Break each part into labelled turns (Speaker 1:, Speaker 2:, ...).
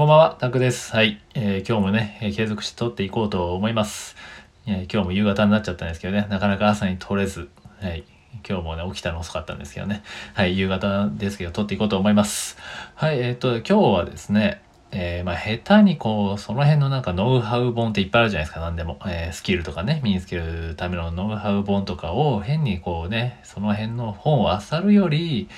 Speaker 1: こんばんは、タクです。はい、えー今日もね、えー継続して撮っていこうと思います、えー今日も夕方になっちゃったんですけどね、なかなか朝に撮れず、はい、今日もね、起きたの遅かったんですけどね、はい、夕方ですけど撮っていこうと思います。はい、えっ、と、今日はですね、えーまあ、下手にこう、その辺のなんかノウハウ本っていっぱいあるじゃないですか、何でも。えースキルとかね、身につけるためのノウハウ本とかを変にこうね、その辺の本を漁るより、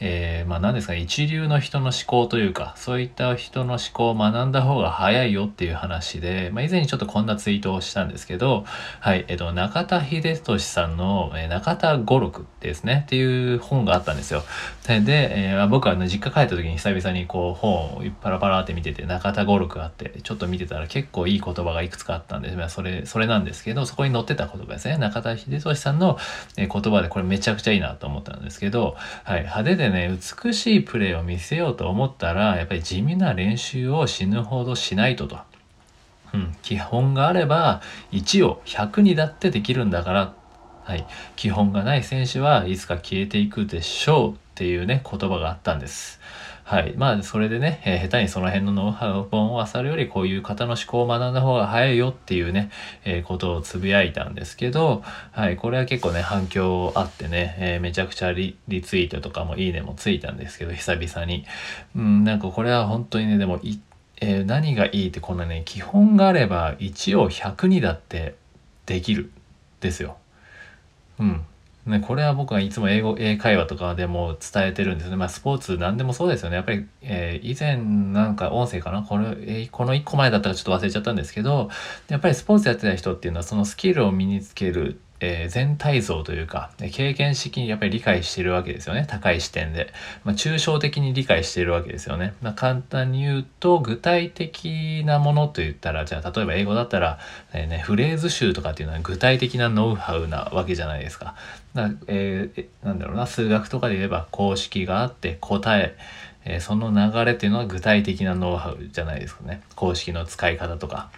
Speaker 1: えーまあ何ですか、一流の人の思考というか、そういった人の思考を学んだ方が早いよっていう話で、まあ以前にちょっとこんなツイートをしたんですけど、はい、えっと、中田秀俊さんの、えー中田語録ですね、っていう本があったんですよ。で、でえ僕はね、実家帰った時に久々にこう本をパラパラって見てて、中田語録があって、ちょっと見てたら結構いい言葉がいくつかあったんで、まあそれ、それなんですけど、そこに載ってた言葉ですね。中田秀俊さんの、え言葉でこれめちゃくちゃいいなと思ったんですけど、はい、派手でね、美しいプレーを見せようと思ったら、やっぱり地味な練習を死ぬほどしないとと。うん、基本があれば1を100にだってできるんだから、はい、基本がない選手はいつか消えていくでしょうっていうね言葉があったんです。はい。まあ、それでね、えー下手にその辺のノウハウ本を漁るより、こういう方の思考を学んだ方が早いよっていうね、えーことをつぶやいたんですけど、はい。これは結構ね、反響あってね、えーめちゃくちゃリリツイートとかもいいねもついたんですけど、久々に。うん、なんかこれは本当にね、でもい、えー何がいいってこんなね、基本があれば1を100にだってできる。ですよ。うん。ね、これは僕はいつも英語、英会話とかでも伝えてるんですね。まあ、スポーツ何でもそうですよね。やっぱり、えー以前なんか音声かな？これ、えーこの1個前だったらちょっと忘れちゃったんですけど、やっぱりスポーツやってた人っていうのはそのスキルを身につける、えー全体像というか、経験式にやっぱり理解しているわけですよね。高い視点で。まあ、抽象的に理解しているわけですよね。まあ、簡単に言うと、具体的なものと言ったら、じゃあ例えば英語だったら、えーね、フレーズ集とかっていうのは具体的なノウハウなわけじゃないですか。だえーなんだろうな、数学とかで言えば公式があって答え、えーその流れっていうのは具体的なノウハウじゃないですかね。公式の使い方とか。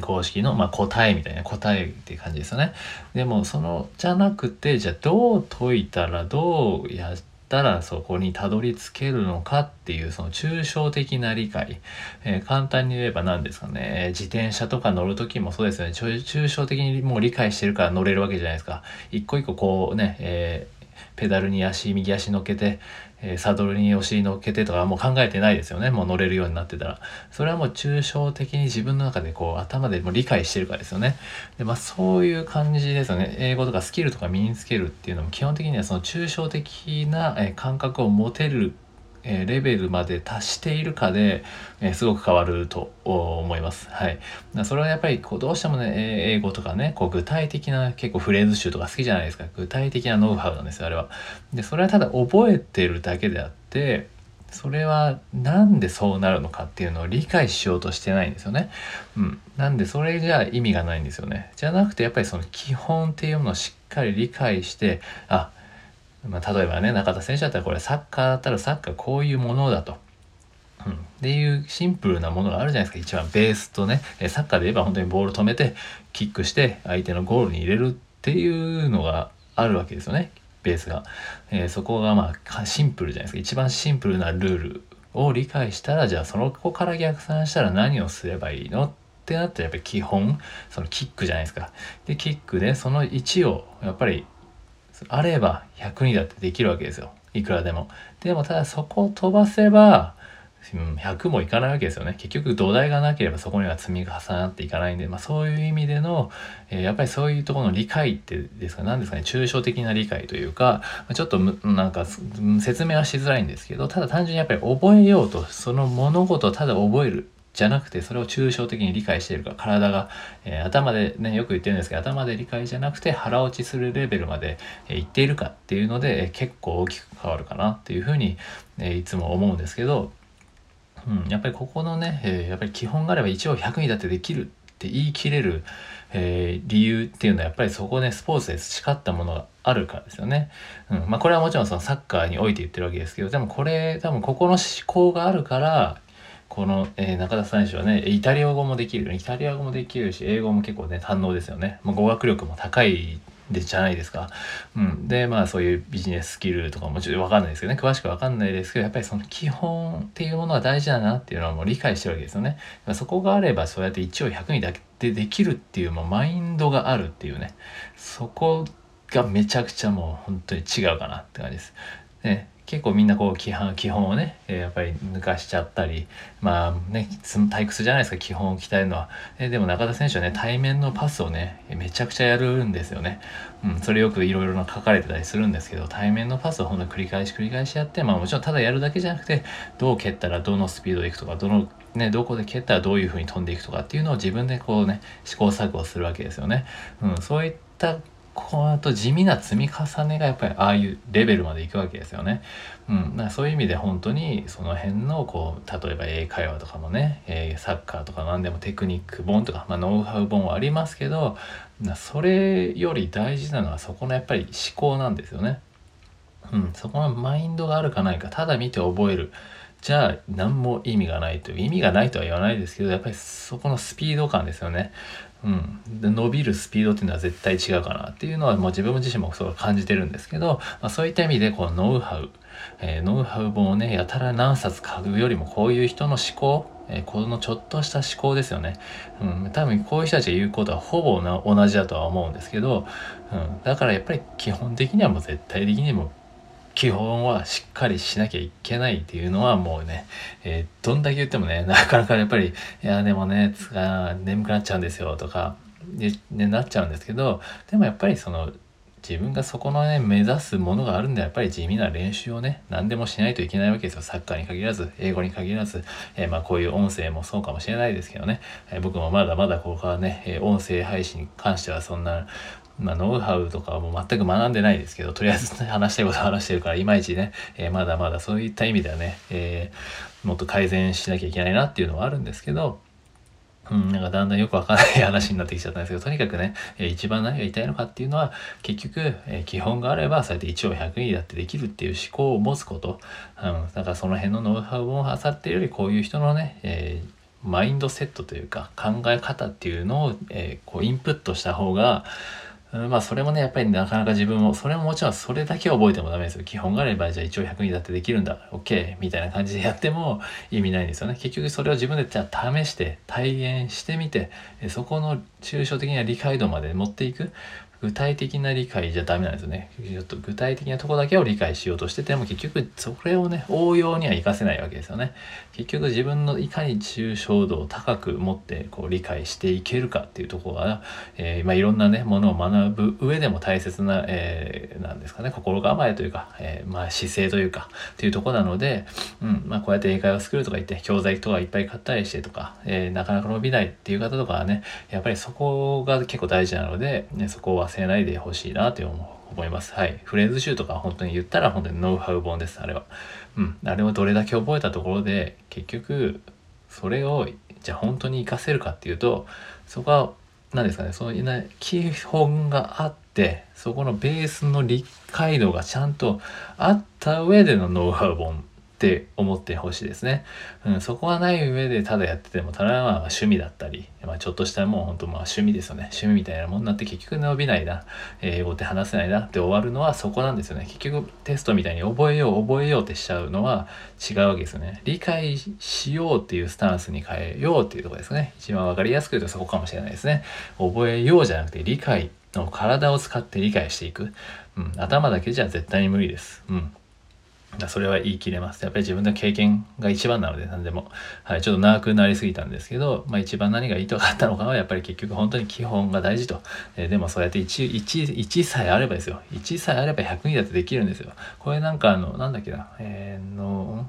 Speaker 1: 公式の、まあ、答えみたいな答えっていう感じですよね。でもそのじゃなくてじゃあどう解いたらどうやったらそこにたどり着けるのかっていうその抽象的な理解、えー簡単に言えば何ですかね。自転車とか乗る時もそうですよね。抽象的にもう理解してるから乗れるわけじゃないですか。一個一個こうね、えーペダルに足右足乗っけて、えーサドルにお尻乗っけてとかもう考えてないですよね。もう乗れるようになってたら。それはもう抽象的に自分の中でこう頭でも理解してるからですよね。でまあそういう感じですよね。英語とかスキルとか身につけるっていうのも基本的にはその抽象的な、感覚を持てるえーレベルまで達しているかで、えすごく変わると思います。はい。それはやっぱりこうどうしてもね、英語とかね、こう具体的な結構フレーズ集とか好きじゃないですか。具体的なノウハウなんですよ、あれは。で、それはただ覚えてるだけであって、それはなんでそうなるのかっていうのを理解しようとしてないんですよね。うん。なんでそれじゃ意味がないんですよね。じゃなくてやっぱりその基本っていうものをしっかり理解して、あ、まあ、例えばね中田選手だったらこれサッカーだったらサッカーこういうものだと。うん、っていうシンプルなものがあるじゃないですか。一番ベースとね。サッカーで言えば本当にボール止めてキックして相手のゴールに入れるっていうのがあるわけですよね。ベースが、えーそこがまあシンプルじゃないですか。一番シンプルなルールを理解したらじゃあその子から逆算したら何をすればいいの？ってなったらやっぱり基本そのキックじゃないですか。でキックでその1をやっぱりあれば100にだってできるわけですよ。いくらでも。でもただそこを飛ばせば100もいかないわけですよね。結局土台がなければそこには積み重なっていかないんで、まあ、そういう意味での、えやっぱりそういうところの理解ってですか何ですかね抽象的な理解というかちょっとなんか説明はしづらいんですけどただ単純にやっぱり覚えようとその物事をただ覚える。じゃなくてそれを抽象的に理解しているか体が、えー頭でねよく言ってるんですけど頭で理解じゃなくて腹落ちするレベルまで、えーいっているかっていうので、えー結構大きく変わるかなっていうふうに、えーいつも思うんですけど、うん、やっぱりここのね、えーやっぱり基本があれば一応100にだってできるって言い切れる、えー理由っていうのはやっぱりそこねスポーツで培ったものがあるからですよね。うん、まあこれはもちろんそのサッカーにおいて言ってるわけですけどでもこれ多分ここの思考があるからこの、えー中田選手はね、イタリア語もできる。イタリア語もできるし、英語も結構ね、堪能ですよね。まあ、語学力も高いでじゃないですか。うん、でまあそういうビジネススキルとかもちょっと分かんないですけどね詳しく分かんないですけどやっぱりその基本っていうものは大事だなっていうのはもう理解してるわけですよね。そこがあればそうやって1を100にだけできるっていう、まあ、マインドがあるっていうねそこがめちゃくちゃもう本当に違うかなって感じです。ね、結構みんなこう基本基本をね、やっぱり抜かしちゃったりまあね退屈じゃないですか基本を鍛えるのは、えー、でも中田選手はね対面のパスをねめちゃくちゃやるんですよね、うん、それよくいろいろな書かれてたりするんですけど対面のパスをほんと繰り返し繰り返しやってまあもちろんただやるだけじゃなくてどう蹴ったらどのスピードでいくとかどのね、どこで蹴ったらどういう風に飛んでいくとかっていうのを自分でこうね試行錯誤するわけですよね、うん、そういったこの後地味な積み重ねがやっぱりああいうレベルまでいくわけですよね。うん、だそういう意味で本当にその辺のこう例えば英会話とかもね、えー、サッカーとか何でもテクニック本とか、まあ、ノウハウ本はありますけどそれより大事なのはそこのやっぱり思考なんですよね。うん、そこのマインドがあるかないかただ見て覚えるじゃあ何も意味がないという意味がないとは言わないですけどやっぱりそこのスピード感ですよね。うん、で伸びるスピードっていうのは絶対違うかなっていうのはもう自分自身もそう感じてるんですけど、まあ、そういった意味でこのノウハウ、えー、ノウハウ本をねやたら何冊買うよりもこういう人の思考。えー、このちょっとした思考ですよね。うん、多分こういう人たちが言うことはほぼ同じだとは思うんですけど、うん、だからやっぱり基本的にはもう絶対的にも基本はしっかりしなきゃいけないっていうのはもうね、えー、どんだけ言ってもね、なかなかやっぱり、いや、でもね、つか眠くなっちゃうんですよとか、ね、なっちゃうんですけど、でもやっぱりその、自分がそこのね、目指すものがあるんで、やっぱり地味な練習をね、何でもしないといけないわけですよ。サッカーに限らず、英語に限らず、えー、まあこういう音声もそうかもしれないですけどね、えー、僕もまだまだここからね、え、音声配信に関してはそんな、まあ、ノウハウとかはもう全く学んでないですけど、とりあえず話したいことは話してるから、いまいちね、えー、まだまだそういった意味ではね、え、もっと改善しなきゃいけないなっていうのはあるんですけど、うん、なんかだんだんよくわからない話になってきちゃったんですけど、とにかくね、え、一番何が言いたいのかっていうのは、結局、え、基本があれば、そうやって1を100にだってできるっていう思考を持つこと。うん、だからその辺のノウハウを漁ってるより、こういう人のね、えーマインドセットというか考え方っていうのを、えー、こうインプットした方が、まあそれもね、やっぱりなかなか自分も、それももちろんそれだけ覚えてもダメですよ。基本があれば、じゃあ一応100人だってできるんだ、OK みたいな感じでやっても意味ないんですよね。結局それを自分でじゃあ試して、体現してみて、そこの抽象的な理解度まで持っていく。具体的な理解じゃダメなんですよね。ちょっと具体的なとこだけを理解しようとしてても結局それをね、応用には活かせないわけですよね。結局自分のいかに抽象度を高く持ってこう理解していけるかっていうところが、えー、まあ、いろんなね、ものを学ぶ上でも大切な、えー、なんですかね、心構えというか、えー、まあ、姿勢というかっていうところなので、うん、まあ、こうやって英会話スクールとか行って教材とかいっぱい買ったりしてとか、えなかなか伸びないっていう方とかはね、やっぱりそこが結構大事なので、ね、そこはせないでほしいなと思います。はい。フレーズ集とか本当に言ったら本当にノウハウ本です、あれは。うん。あれをどれだけ覚えたところで、結局、それを、じゃあ本当に活かせるかっていうと、そこは、何ですかね、その基本があって、そこのベースの理解度がちゃんとあった上でのノウハウ本って思ってほしいですね。うん、そこはない上でただやってても、ただまあ趣味だったり、まあ、ちょっとしたもう本当まあ趣味ですよね。趣味みたいなもんになって結局伸びないな、英語って話せないなって終わるのはそこなんですよね。結局テストみたいに覚えよう覚えようってしちゃうのは違うわけですよね。理解しようっていうスタンスに変えようっていうとこですね。一番わかりやすく言うとそこかもしれないですね。覚えようじゃなくて理解の体を使って理解していく。うん、頭だけじゃ絶対に無理です。うん。それは言い切れます。やっぱり自分の経験が一番なので、何でも。はい、ちょっと長くなりすぎたんですけど、まあ一番何がいいとかあったのかは、やっぱり結局本当に基本が大事と。えー、でもそうやって1、1、1さえあればですよ。1さえあれば100人だってできるんですよ。これなんかあの、なんだっけな、えー、の、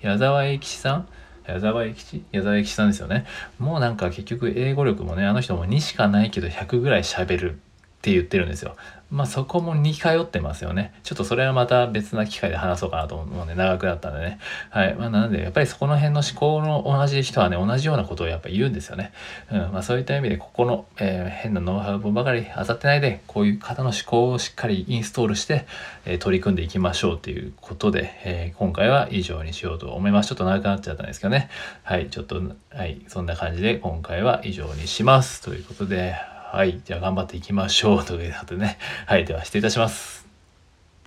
Speaker 1: 矢沢永吉さん？矢沢永吉？矢沢永吉さんですよね。もうなんか結局英語力もね、あの人も2しかないけど100ぐらい喋るって言ってるんですよ。まあそこも似通ってますよね。ちょっとそれはまた別な機会で話そうかなと思うので長くなったんでね。はい。まあなのでやっぱりそこの辺の思考の同じ人はね、同じようなことをやっぱ言うんですよね。うん。まあそういった意味でここの、えー、変なノウハウばかり当たってないで、こういう方の思考をしっかりインストールして、えー、取り組んでいきましょうということで、えー、今回は以上にしようと思います。ちょっと長くなっちゃったんですけどね。はい。ちょっと、はい。そんな感じで今回は以上にします。ということで、はい。じゃあ頑張っていきましょう。ということでね。はい。では失礼いたします。